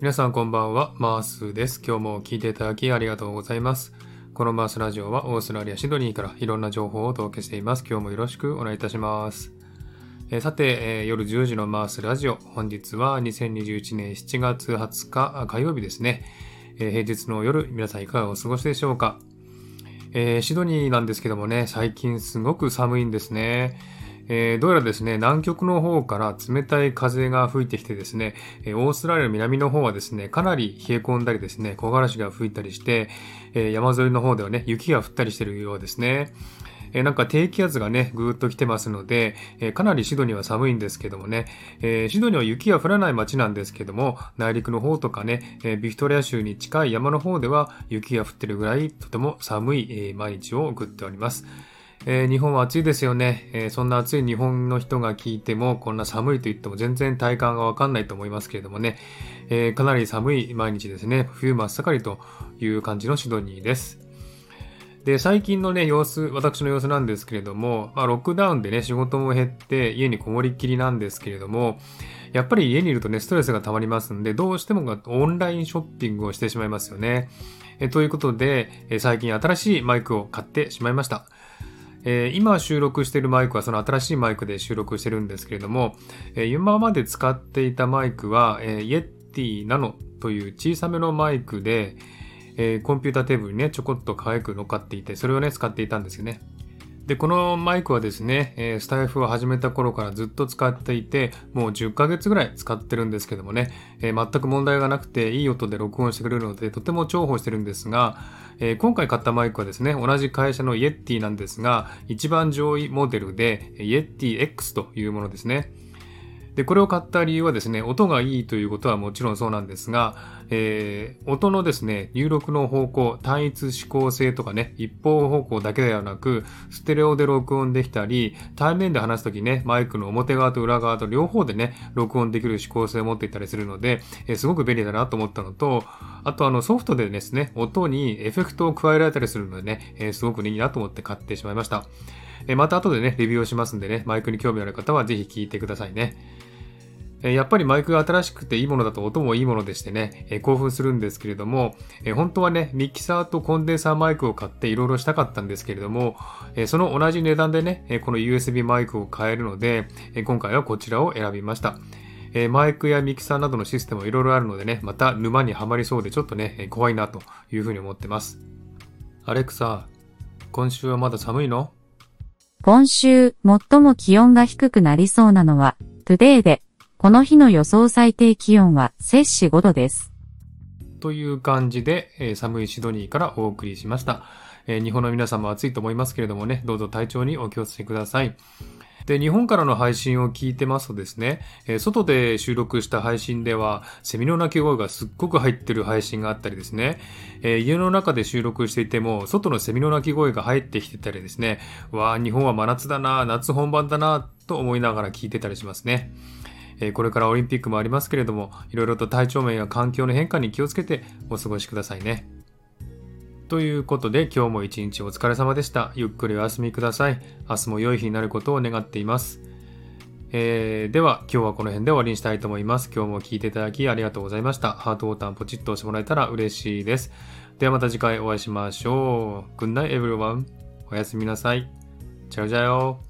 皆さんこんばんは、マースです。今日も聞いていただきありがとうございます。このマースラジオはオーストラリア・シドニーからいろんな情報をお届けしています。今日もよろしくお願いいたします。えー、さて、えー、夜10時のマースラジオ、本日は2021年7月20日火曜日ですね。えー、平日の夜、皆さんいかがお過ごしでしょうか。えシドニーなんですけどもね、最近すごく寒いんですね。えー、どうやらですね、南極の方から冷たい風が吹いてきてですね、えオーストラリアの南の方はですね、かなり冷え込んだりですね、木枯らしが吹いたりして、え、山沿いの方ではね、雪が降ったりしているようですね。え、なんか低気圧がね、ぐーっと来てますので、え、かなりシドニーは寒いんですけどもね、えー、シドニーは雪が降らない街なんですけども、内陸の方とかね、えビクトリア州に近い山の方では雪が降ってるぐらいとても寒い、え毎日を送っております。えー、日本は暑いですよね、えー、そんな暑い日本の人が聞いても、こんな寒いと言っても全然体感がわかんないと思いますけれどもね、えー、かなり寒い毎日ですね。冬真っ盛りという感じのシドニーです。で、最近のね、様子、私の様子なんですけれども、まあ、ロックダウンでね、仕事も減って家にこもりっきりなんですけれども、やっぱり家にいるとね、ストレスが溜まりますんで、どうしてもオンラインショッピングをしてしまいますよね。えということで、え最近新しいマイクを買ってしまいました。えー、今収録しているマイクはその新しいマイクで収録してるんですけれども、えー、今まで使っていたマイクは、えー、イエッティナノという小さめのマイクで、えー、コンピューターテーブルにね、ちょこっと可愛く乗っかっていて、それをね、使っていたんですよね。で、このマイクはですね、えスタイフを始めた頃からずっと使っていて、もう10ヶ月ぐらい使ってるんですけどもね、え全く問題がなくていい音で録音してくれるので、とても重宝してるんですが、え今回買ったマイクはですね、同じ会社のイエッティなんですが、一番上位モデルで、イエッティ X というものですね。で、これを買った理由はですね、音がいいということはもちろんそうなんですが、えー、音のですね、入力の方向、単一指向性とかね、一方方向だけではなく、ステレオで録音できたり、対面で話すときね、マイクの表側と裏側と両方でね、録音できる指向性を持っていたりするので、えー、すごく便利だなと思ったのと、あとあのソフトでですね、音にエフェクトを加えられたりするのでね、えー、すごくいいなと思って買ってしまいました。えまた後でね、レビューをしますんでね、マイクに興味ある方はぜひ聞いてくださいね。やっぱりマイクが新しくていいものだと音もいいものでしてね、興奮するんですけれども、本当はね、ミキサーとコンデンサーマイクを買っていろいろしたかったんですけれども、その同じ値段でね、この USB マイクを買えるので、今回はこちらを選びました。えマイクやミキサーなどのシステムいろいろあるのでね、また沼にはまりそうでちょっとね、怖いなというふうに思ってます。アレクサ、今週はまだ寒いの？今週、最も気温が低くなりそうなのは、 today でこの日の予想最低気温は摂氏5度です。という感じで、えー、寒いシドニーからお送りしました。えー、日本の皆さんも暑いと思いますけれどもね、どうぞ体調にお気をつけください。で、日本からの配信を聞いてますとですね、えー、外で収録した配信では、セミの鳴き声がすっごく入ってる配信があったりですね、えー、家の中で収録していても、外のセミの鳴き声が入ってきてたりですね、わあ、日本は真夏だな、夏本番だな、と思いながら聞いてたりしますね。えこれからオリンピックもありますけれども、いろいろと体調面や環境の変化に気をつけてお過ごしくださいね。ということで今日も一日お疲れ様でした。ゆっくりお休みください。明日も良い日になることを願っています。えー、では今日はこの辺で終わりにしたいと思います。今日も聞いていただきありがとうございました。ハートボタンポチッと押してもらえたら嬉しいです。ではまた次回お会いしましょう。Good night everyone. おやすみなさい。チャオチャオ。